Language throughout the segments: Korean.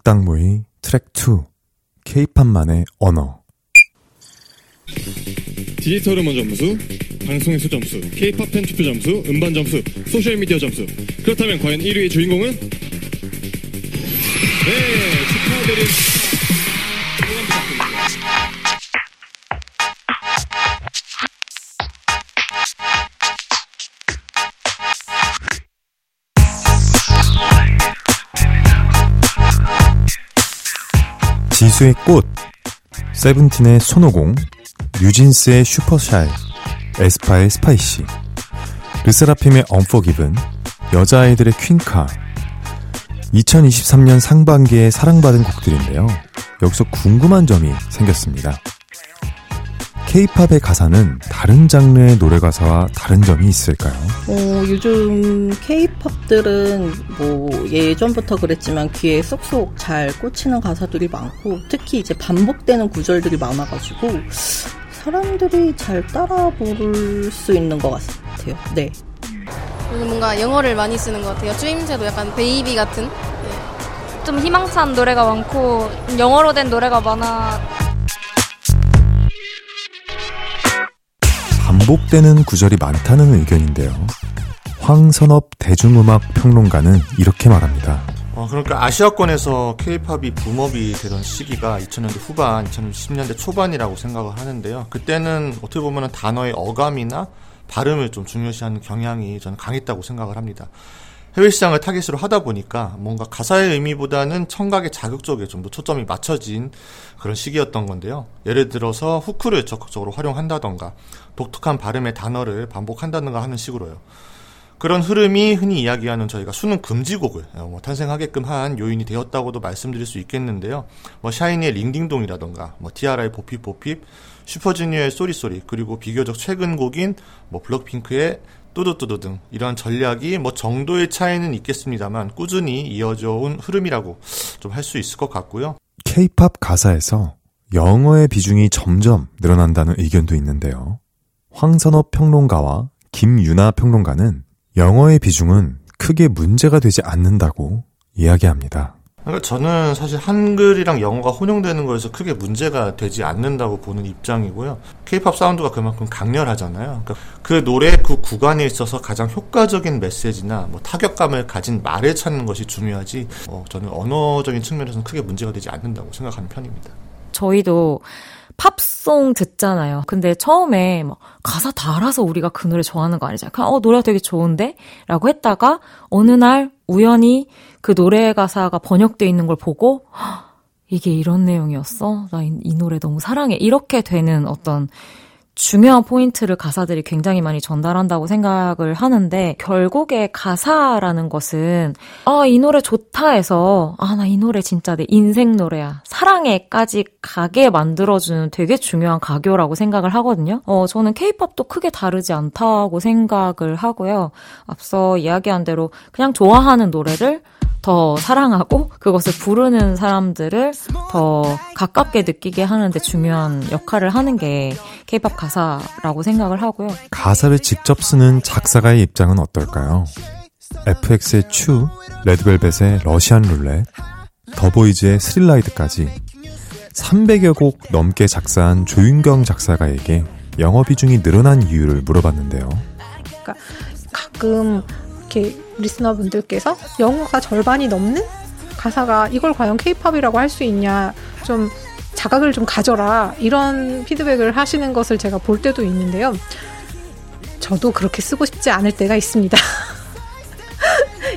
작당모의 트랙 2 K-팝만의 언어 디지털 음원 점수, 방송에서 점수, K-팝 팬 투표 점수, 음반 점수, 소셜 미디어 점수. 그렇다면 과연 1위의 주인공은? 네, 축하드립니다. 지수의 꽃 세븐틴의 손오공 뉴진스의 Super Shy 에스파의 Spicy 르세라핌의 UNFORGIVEN 여자아이들의 퀸카 2023년 상반기에 사랑받은 곡들인데요. 여기서 궁금한 점이 생겼습니다. K-팝의 가사는 다른 장르의 노래 가사와 다른 점이 있을까요? 어, 요즘 케이팝들은 뭐 예전부터 그랬지만 귀에 쏙쏙 잘 꽂히는 가사들이 많고 특히 이제 반복되는 구절들이 많아가지고 사람들이 잘 따라 부를 수 있는 것 같아요. 네. 요즘 뭔가 영어를 많이 쓰는 것 같아요. 추임새도 약간 baby 같은. 좀 희망찬 노래가 많고 영어로 된 노래가 많아 반복되는 구절이 많다는 의견인데요. 황선업 대중음악 평론가는 이렇게 말합니다. 어, 그러니까 아시아권에서 케이팝이 boom up이 되던 시기가 2000년대 후반, 2010년대 초반이라고 생각을 하는데요. 그때는 어떻게 보면 단어의 어감이나 발음을 좀 중요시하는 경향이 저는 강했다고 생각을 합니다. 해외 시장을 타깃으로 하다 보니까 뭔가 가사의 의미보다는 청각의 자극 쪽에 좀 더 초점이 맞춰진 그런 시기였던 건데요. 예를 들어서 후크를 적극적으로 활용한다던가 독특한 발음의 단어를 반복한다든가 하는 식으로요. 그런 흐름이 흔히 이야기하는 저희가 수능 금지곡을 어, 뭐 탄생하게끔 한 요인이 되었다고도 말씀드릴 수 있겠는데요. 뭐 샤이니의 링딩동이라던가 뭐 티아라의 보핍보핍, 슈퍼주니어의 Sorry Sorry 그리고 비교적 최근 곡인 뭐 블랙핑크의 뚜두뚜두 등 이러한 전략이 뭐 정도의 차이는 있겠습니다만 꾸준히 이어져 온 흐름이라고 좀 할 수 있을 것 같고요. K-팝 가사에서 영어의 비중이 점점 늘어난다는 의견도 있는데요. 황선업 평론가와 김유나 평론가는 영어의 비중은 크게 문제가 되지 않는다고 이야기합니다. 그러니까 저는 사실 한글이랑 영어가 혼용되는 거에서 크게 문제가 되지 않는다고 보는 입장이고요. 케이팝 사운드가 그만큼 강렬하잖아요. 그러니까 그 노래 그 구간에 있어서 가장 효과적인 메시지나 뭐 타격감을 가진 말을 찾는 것이 중요하지. 어, 저는 언어적인 측면에서는 크게 문제가 되지 않는다고 생각하는 편입니다. 저희도 팝송 듣잖아요. 근데 처음에 막 가사 다 알아서 우리가 그 노래 좋아하는 거 아니잖아요. 그냥 어 노래가 되게 좋은데 라고 했다가 어느 날 우연히 그 노래 가사가 번역되어 있는 걸 보고 헉, 이게 이런 내용이었어? 나 이 노래 너무 사랑해. 이렇게 되는 어떤 중요한 포인트를 가사들이 굉장히 많이 전달한다고 생각을 하는데 결국에 가사라는 것은 아 이 노래 좋다 해서 아 나 이 노래 진짜 내 인생 노래야 사랑해까지 가게 만들어주는 되게 중요한 가교라고 생각을 하거든요. 어 저는 케이팝도 크게 다르지 않다고 생각을 하고요. 앞서 이야기한 대로 그냥 좋아하는 노래를 더 사랑하고 그것을 부르는 사람들을 더 가깝게 느끼게 하는데 중요한 역할을 하는 게 케이팝 가사라고 생각을 하고요. 가사를 직접 쓰는 작사가의 입장은 어떨까요? FX의 추, 레드벨벳의 Russian Roulette, 더보이즈의 Thrill Ride까지 300여 곡 넘게 작사한 조윤경 작사가에게 영어 비중이 늘어난 이유를 물어봤는데요. 그러니까 가끔 이렇게 listener분들께서 영어가 절반이 넘는 가사가 이걸 과연 케이팝이라고 할 수 있냐 좀 자각을 좀 가져라 이런 피드백을 하시는 것을 제가 볼 때도 있는데요. 저도 그렇게 쓰고 싶지 않을 때가 있습니다.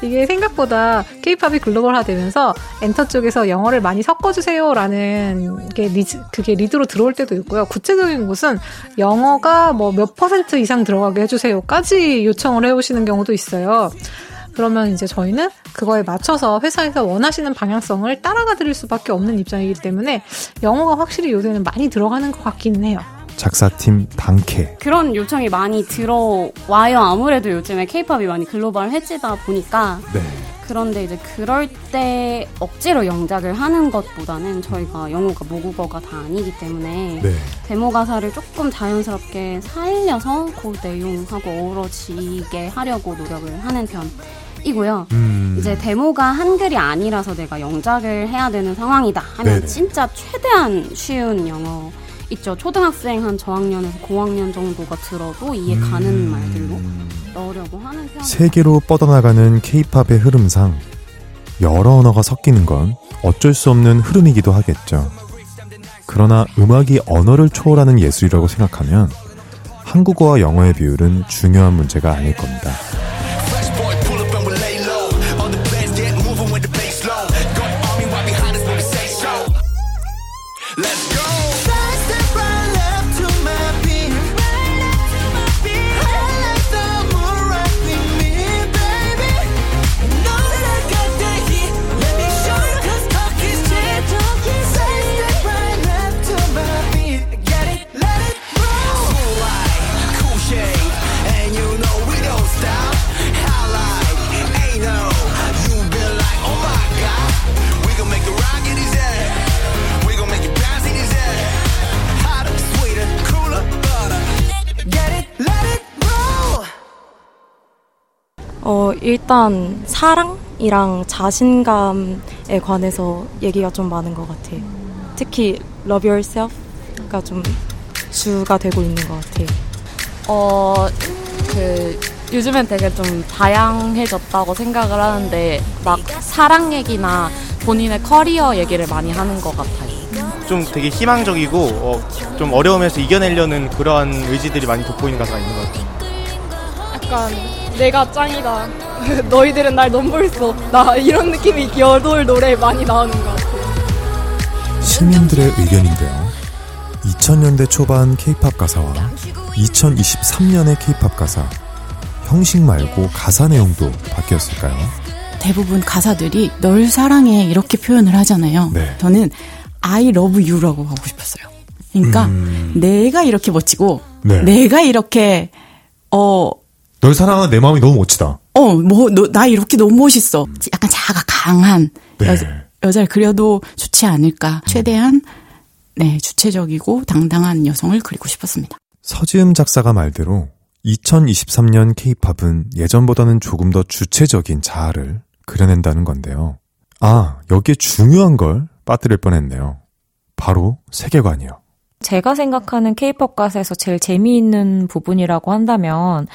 이게 생각보다 케이팝이 글로벌화되면서 엔터 쪽에서 영어를 많이 섞어주세요라는 게 리즈, 그게 리드로 들어올 때도 있고요. 구체적인 곳은 영어가 뭐 몇 퍼센트 이상 들어가게 해주세요까지 요청을 해오시는 경우도 있어요. 그러면 이제 저희는 그거에 맞춰서 회사에서 원하시는 방향성을 따라가 드릴 수밖에 없는 입장이기 때문에 영어가 확실히 요새는 많이 들어가는 것 같기는 해요. 작사팀 단케 그런 요청이 많이 들어와요. 아무래도 요즘에 케이팝이 많이 글로벌 해지다 보니까. 네. 그런데 이제 그럴 때 억지로 영작을 하는 것보다는 저희가 영어가 모국어가 다 아니기 때문에 네. 데모 가사를 조금 자연스럽게 살려서 그 내용하고 어우러지게 하려고 노력을 하는 이고요. 음. 이제 데모가 한글이 아니라서 내가 영작을 해야 되는 상황이다 하면 네네. 진짜 최대한 쉬운 영어 있죠. 초등학생 한 저학년에서 고학년 정도가 들어도 이해 가는 음. 말들로 넣으려고 하는 편. 세계로 뻗어나가는 케이팝의 흐름상 여러 언어가 섞이는 건 어쩔 수 없는 흐름이기도 하겠죠. 그러나 음악이 언어를 초월하는 예술이라고 생각하면 한국어와 영어의 비율은 중요한 문제가 아닐 겁니다. 일단 사랑이랑 자신감에 관해서 얘기가 좀 많은 것 같아요. 특히 love yourself가 좀 주가 되고 있는 것 같아요. 어, 그, 요즘엔 되게 좀 다양해졌다고 생각을 하는데, 막 사랑 얘기나 본인의 커리어 얘기를 많이 하는 것 같아요. 좀 되게 희망적이고 어, 좀 어려움에서 이겨내려는 그러한 의지들이 많이 돋보이는 가사가 있는 것 같아요. 약간 내가 짱이다. 너희들은 날 넘볼 수 없다. 이런 느낌이 여돌 노래에 많이 나오는 것 같아요. 시민들의 의견인데요. 2000년대 초반 케이팝 가사와 2023년의 케이팝 가사 형식 말고 가사 내용도 바뀌었을까요? 대부분 가사들이 널 사랑해 이렇게 표현을 하잖아요. 네. 저는 I love you라고 하고 싶었어요. 그러니까 음. 내가 이렇게 멋지고 네. 내가 이렇게 어 널 사랑하는 내 마음이 너무 멋지다. 어, 뭐, 너, 나 이렇게 너무 멋있어. 약간 자아가 강한 네. 여, 여자를 그려도 좋지 않을까. 최대한, 네, 주체적이고 당당한 여성을 그리고 싶었습니다. 서지음 작사가 말대로 2023년 케이팝은 예전보다는 조금 더 주체적인 자아를 그려낸다는 건데요. 아, 여기에 중요한 걸 빠뜨릴 뻔했네요. 바로 세계관이요. 제가 생각하는 케이팝 가사에서 제일 재미있는 부분이라고 한다면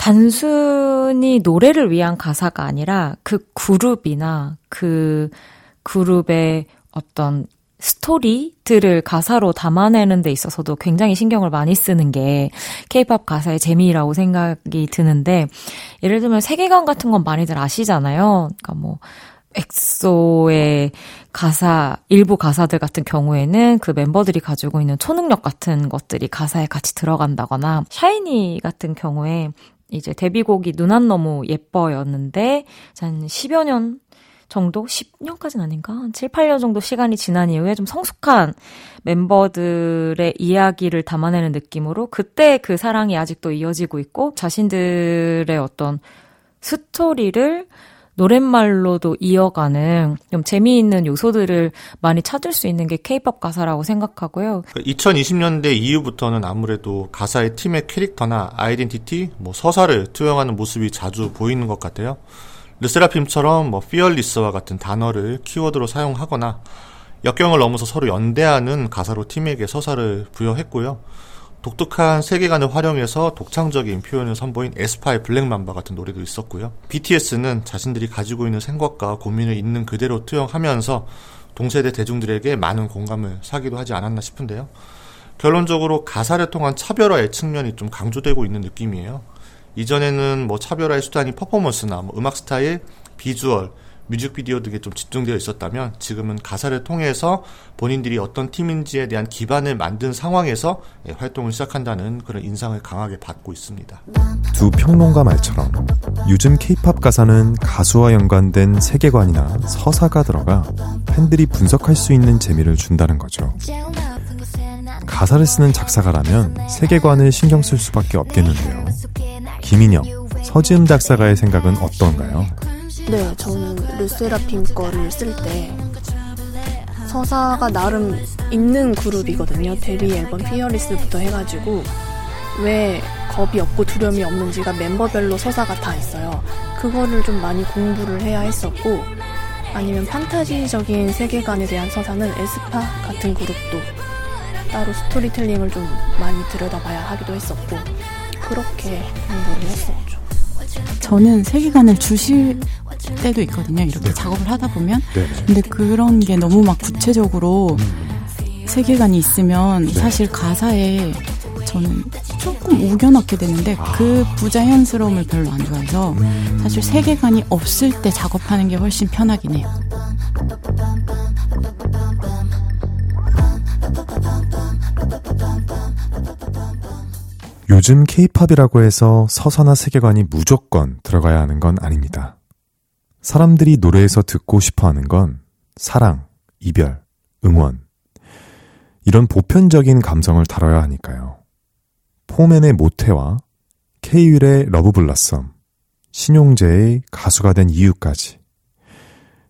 단순히 노래를 위한 가사가 아니라 그 그룹이나 그 그룹의 어떤 스토리들을 가사로 담아내는 데 있어서도 굉장히 신경을 많이 쓰는 게 케이팝 가사의 재미라고 생각이 드는데 예를 들면 세계관 같은 건 많이들 아시잖아요. 그러니까 뭐 엑소의 가사, 일부 가사들 같은 경우에는 그 멤버들이 가지고 있는 초능력 같은 것들이 가사에 같이 들어간다거나, 샤이니 같은 경우에 이제 데뷔곡이 눈 안 너무 예뻐였는데, 한 10여 년 정도? 10년까지는 아닌가? 한 7, 8년 정도 시간이 지난 이후에 좀 성숙한 멤버들의 이야기를 담아내는 느낌으로 그때 그 사랑이 아직도 이어지고 있고 자신들의 어떤 스토리를 노랫말로도 이어가는 좀 재미있는 요소들을 많이 찾을 수 있는 게 케이팝 가사라고 생각하고요. 2020년대 그 이후부터는 아무래도 가사의 팀의 캐릭터나 아이덴티티, 뭐 서사를 투영하는 모습이 자주 보이는 것 같아요. 르세라핌처럼 뭐 피얼리스와 같은 단어를 키워드로 사용하거나 역경을 넘어서 서로 연대하는 가사로 팀에게 서사를 부여했고요. 독특한 세계관을 활용해서 독창적인 표현을 선보인 에스파의 Black Mamba 같은 노래도 있었고요. BTS는 자신들이 가지고 있는 생각과 고민을 있는 그대로 투영하면서 동세대 대중들에게 많은 공감을 사기도 하지 않았나 싶은데요. 결론적으로 가사를 통한 차별화의 측면이 좀 강조되고 있는 느낌이에요. 이전에는 뭐 차별화의 수단이 퍼포먼스나 뭐 음악 스타일, 비주얼, 뮤직비디오 등에 좀 집중되어 있었다면 지금은 가사를 통해서 본인들이 어떤 팀인지에 대한 기반을 만든 상황에서 예, 활동을 시작한다는 그런 인상을 강하게 받고 있습니다. 두 평론가 말처럼 요즘 케이팝 가사는 가수와 연관된 세계관이나 서사가 들어가 팬들이 분석할 수 있는 재미를 준다는 거죠. 가사를 쓰는 작사가라면 세계관을 신경 쓸 수밖에 없겠는데요. 김인영, 서지음 작사가의 생각은 어떤가요? 네, 저는 르세라핌 거를 쓸 때 서사가 나름 있는 그룹이거든요. 데뷔 앨범 피어리스부터 해가지고 왜 겁이 없고 두려움이 없는지가 멤버별로 서사가 다 있어요. 그거를 좀 많이 공부를 해야 했었고 아니면 판타지적인 세계관에 대한 서사는 에스파 같은 그룹도 따로 스토리텔링을 좀 많이 들여다봐야 하기도 했었고 그렇게 공부를 했었죠. 저는 세계관을 주실 때도 있거든요. 이렇게 작업을 하다 보면. 네. 근데 그런 게 너무 막 구체적으로 세계관이 있으면 사실 가사에 저는 조금 우겨넣게 되는데 그 부자연스러움을 별로 안 좋아해서 사실 세계관이 없을 때 작업하는 게 훨씬 편하긴 해요. 요즘 케이팝이라고 해서 서사나 세계관이 무조건 들어가야 하는 건 아닙니다. 사람들이 노래에서 듣고 싶어 하는 건 사랑, 이별, 응원. 이런 보편적인 감성을 다뤄야 하니까요. 포맨의 모태와 케이윌의 러브블라썸, 신용재의 가수가 된 이유까지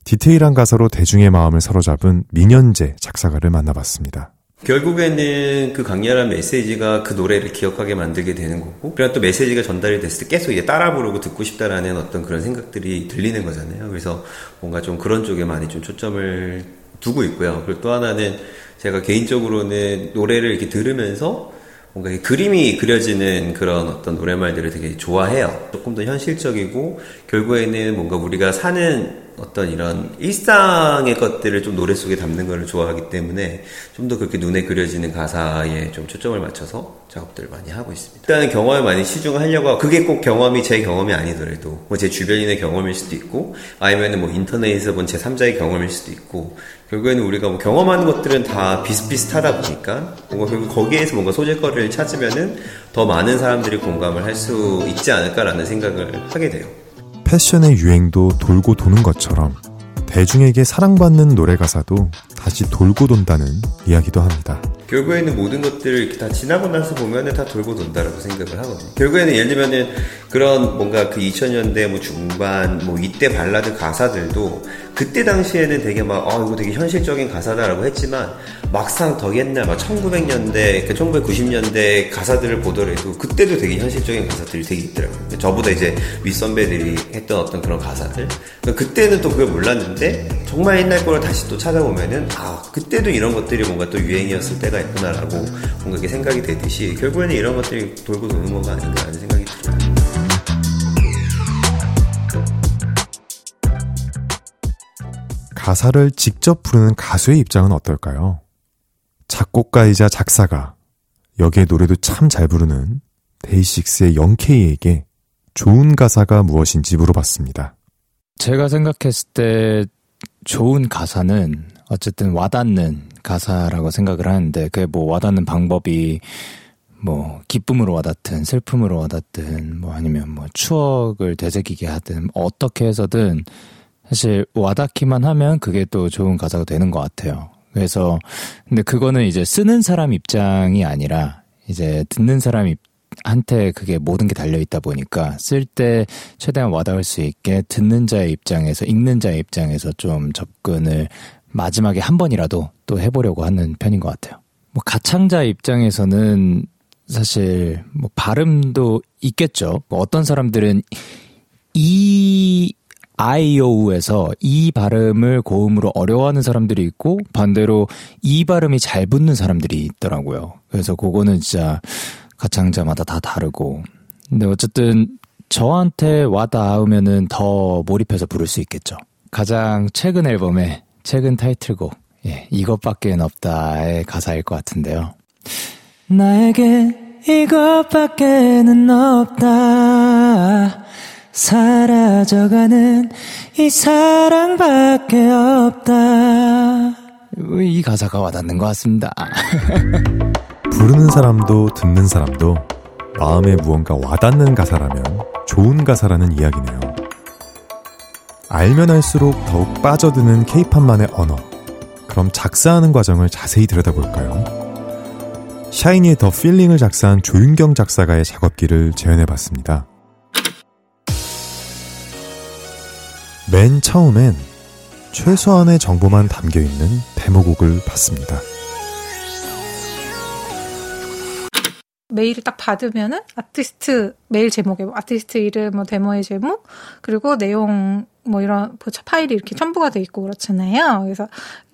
디테일한 가사로 대중의 마음을 사로잡은 민현재 작사가를 만나봤습니다. 결국에는 그 강렬한 메시지가 그 노래를 기억하게 만들게 되는 거고, 그리고 또 메시지가 전달이 됐을 때 계속 이제 따라 부르고 듣고 싶다라는 어떤 그런 생각들이 들리는 거잖아요. 그래서 뭔가 좀 그런 쪽에 많이 좀 초점을 두고 있고요. 그리고 또 하나는 제가 개인적으로는 노래를 이렇게 들으면서 뭔가 그림이 그려지는 그런 어떤 노래말들을 되게 좋아해요. 조금 더 현실적이고 결국에는 뭔가 우리가 사는 어떤 이런 일상의 것들을 좀 노래 속에 담는 거를 좋아하기 때문에 좀 더 그렇게 눈에 그려지는 가사에 좀 초점을 맞춰서 작업들을 많이 하고 있습니다. 일단은 경험에 많이 치중을 하려고 하고 그게 꼭 경험이 제 경험이 아니더라도 뭐 제 주변인의 경험일 수도 있고 아니면은 뭐 인터넷에서 본 제 3자의 경험일 수도 있고 결국에는 우리가 뭐 경험하는 것들은 다 비슷비슷하다 보니까 뭔가 결국 거기에서 뭔가 소재거리를 찾으면은 더 많은 사람들이 공감을 할 수 있지 않을까라는 생각을 하게 돼요. 패션의 유행도 돌고 도는 것처럼 대중에게 사랑받는 노래 가사도 다시 돌고 돈다는 이야기도 합니다. 결국에는 모든 것들을 다 지나고 나서 보면은 다 돌고 돈다라고 생각을 하거든요. 결국에는 예를 들면은 그런 뭔가 그 2000년대 뭐 중반 뭐 이때 발라드 가사들도 그때 당시에는 되게 막, 아, 이거 되게 현실적인 가사다라고 했지만 막상 더 옛날 막 1900년대, 그 1990년대 가사들을 보더라도 그때도 되게 현실적인 가사들이 되게 있더라고요. 저보다 이제 윗선배들이 했던 어떤 그런 가사들. 그러니까 그때는 또 그걸 몰랐는데 정말 옛날 거를 다시 또 찾아보면은 아, 그때도 이런 것들이 뭔가 또 유행이었을 때가 있구나라고 뭔가 이렇게 생각이 되듯이 결국에는 이런 것들이 돌고 도는 거가 아닌가라는 생각이 들어요. 가사를 직접 부르는 가수의 입장은 어떨까요? 작곡가이자 작사가, 여기에 노래도 참 잘 부르는 데이식스의 영케이에게 좋은 가사가 무엇인지 물어봤습니다. 제가 생각했을 때 좋은 가사는 어쨌든 와닿는 가사라고 생각을 하는데 그게 뭐 와닿는 방법이 뭐 기쁨으로 와닿든 슬픔으로 와닿든 뭐 아니면 뭐 추억을 되새기게 하든 어떻게 해서든 사실 와닿기만 하면 그게 또 좋은 가사가 되는 것 같아요. 그래서 근데 그거는 이제 쓰는 사람 입장이 아니라 이제 듣는 사람 입 한테 그게 모든 게 달려 있다 보니까 쓸 때 최대한 와닿을 수 있게 듣는 자의 입장에서 읽는 자의 입장에서 좀 접근을 마지막에 한 번이라도 또 해보려고 하는 편인 것 같아요. 뭐 가창자 입장에서는 사실 뭐 발음도 있겠죠. 뭐 어떤 사람들은 이 아이오우에서 이 발음을 고음으로 어려워하는 사람들이 있고 반대로 이 발음이 잘 붙는 사람들이 있더라고요. 그래서 그거는 진짜 가창자마다 다 다르고. 근데 어쨌든 저한테 와 닿으면은 더 몰입해서 부를 수 있겠죠. 가장 최근 앨범의 최근 타이틀곡, 예, 이것밖엔 없다의 가사일 것 같은데요. 나에게 이것밖에는 없다. 사라져가는 이 사랑밖에 없다. 이 가사가 와닿는 것 같습니다. 부르는 사람도 듣는 사람도 마음에 무언가 와닿는 가사라면 좋은 가사라는 이야기네요. 알면 알수록 더욱 빠져드는 케이팝만의 언어. 그럼 작사하는 과정을 자세히 들여다볼까요? 샤이니의 The Feeling을 작사한 조윤경 작사가의 작업기를 재현해봤습니다. 맨 처음엔 최소한의 정보만 담겨있는 데모곡을 봤습니다. 메일을 딱 받으면은 아티스트 메일 제목에 뭐 아티스트 이름, 뭐 데모의 제목, 그리고 내용 뭐 이런 파일이 이렇게 첨부가 돼 있고 그렇잖아요. 그래서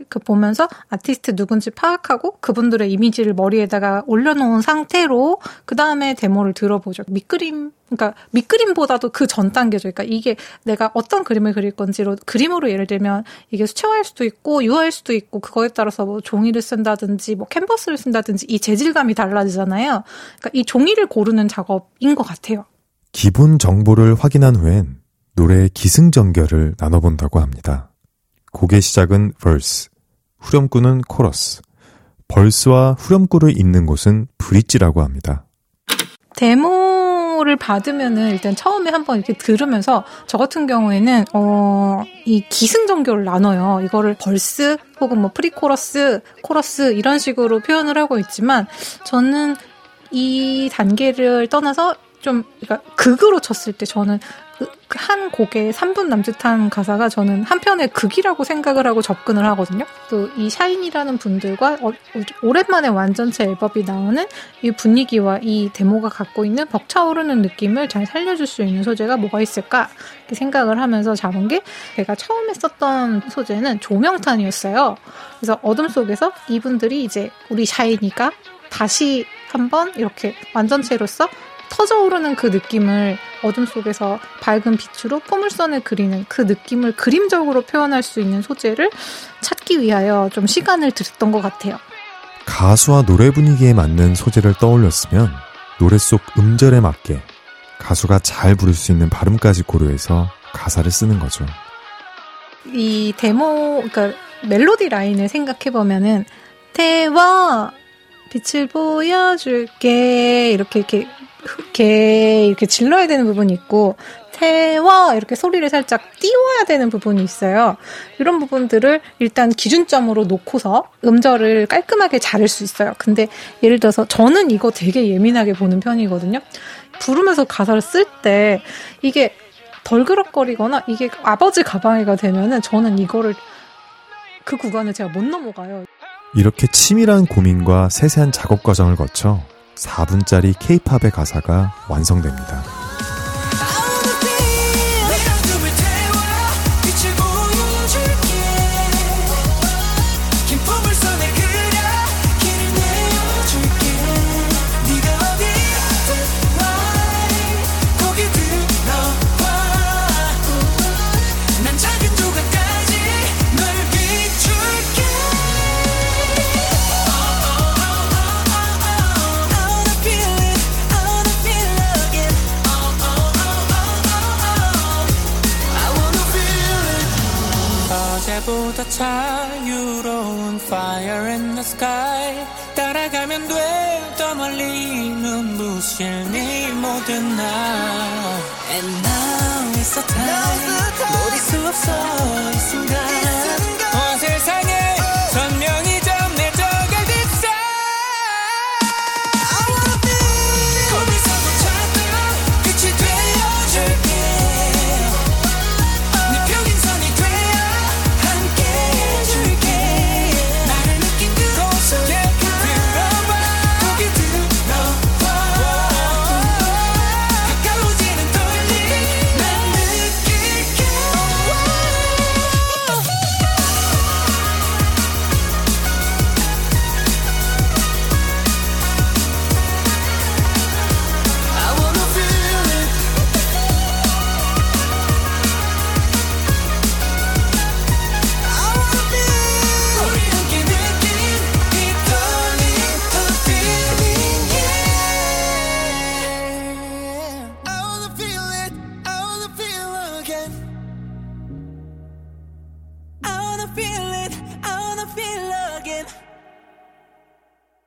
그 보면서 아티스트 누군지 파악하고 그분들의 이미지를 머리에다가 올려놓은 상태로 그 다음에 데모를 들어보죠. 밑그림, 그러니까 밑그림보다도 그 전 단계죠. 그러니까 이게 내가 어떤 그림을 그릴 건지로 그림으로 예를 들면 이게 수채화일 수도 있고 유화일 수도 있고 그거에 따라서 뭐 종이를 쓴다든지 뭐 캔버스를 쓴다든지 이 재질감이 달라지잖아요. 그러니까 이 종이를 고르는 작업인 것 같아요. 기본 정보를 확인한 후엔 노래의 기승전결을 나눠본다고 합니다. 곡의 시작은 verse, 후렴구는 chorus, 벌스와 후렴구를 잇는 곳은 브릿지라고 합니다. 데모 를 받으면은 일단 처음에 한번 이렇게 들으면서 저 같은 경우에는 어, 이 기승전결을 나눠요. 이거를 verse 혹은 뭐 pre-chorus, 코러스 이런 식으로 표현을 하고 있지만 저는 이 단계를 떠나서 좀 그러니까 극으로 쳤을 때 저는 그 한 곡의 3분 남짓한 가사가 저는 한편의 극이라고 생각을 하고 접근을 하거든요. 또 이 샤이니라는 분들과 어, 오랜만에 완전체 앨범이 나오는 이 분위기와 이 데모가 갖고 있는 벅차오르는 느낌을 잘 살려줄 수 있는 소재가 뭐가 있을까 이렇게 생각을 하면서 잡은 게 제가 처음에 썼던 소재는 조명탄이었어요. 그래서 어둠 속에서 이분들이 이제 우리 샤이니가 다시 한번 이렇게 완전체로서 터져오르는 그 느낌을 어둠 속에서 밝은 빛으로 포물선을 그리는 그 느낌을 그림적으로 표현할 수 있는 소재를 찾기 위하여 좀 시간을 들였던 것 같아요. 가수와 노래 분위기에 맞는 소재를 떠올렸으면 노래 속 음절에 맞게 가수가 잘 부를 수 있는 발음까지 고려해서 가사를 쓰는 거죠. 이 데모, 그러니까 멜로디 라인을 생각해 보면은 태워 빛을 보여줄게 이렇게 이렇게 이렇게 이렇게 질러야 되는 부분이 있고 태워 이렇게 소리를 살짝 띄워야 되는 부분이 있어요. 이런 부분들을 일단 기준점으로 놓고서 음절을 깔끔하게 자를 수 있어요. 근데 예를 들어서 저는 이거 되게 예민하게 보는 편이거든요. 부르면서 가사를 쓸 때 이게 덜그럭거리거나 이게 아버지 가방이가 되면은 저는 이거를 그 구간을 제가 못 넘어가요. 이렇게 치밀한 고민과 세세한 작업 과정을 거쳐 4분짜리 케이팝의 가사가 완성됩니다. 눈부실 네 모든 날. And now is the time. 놓을 수 없어 이 순간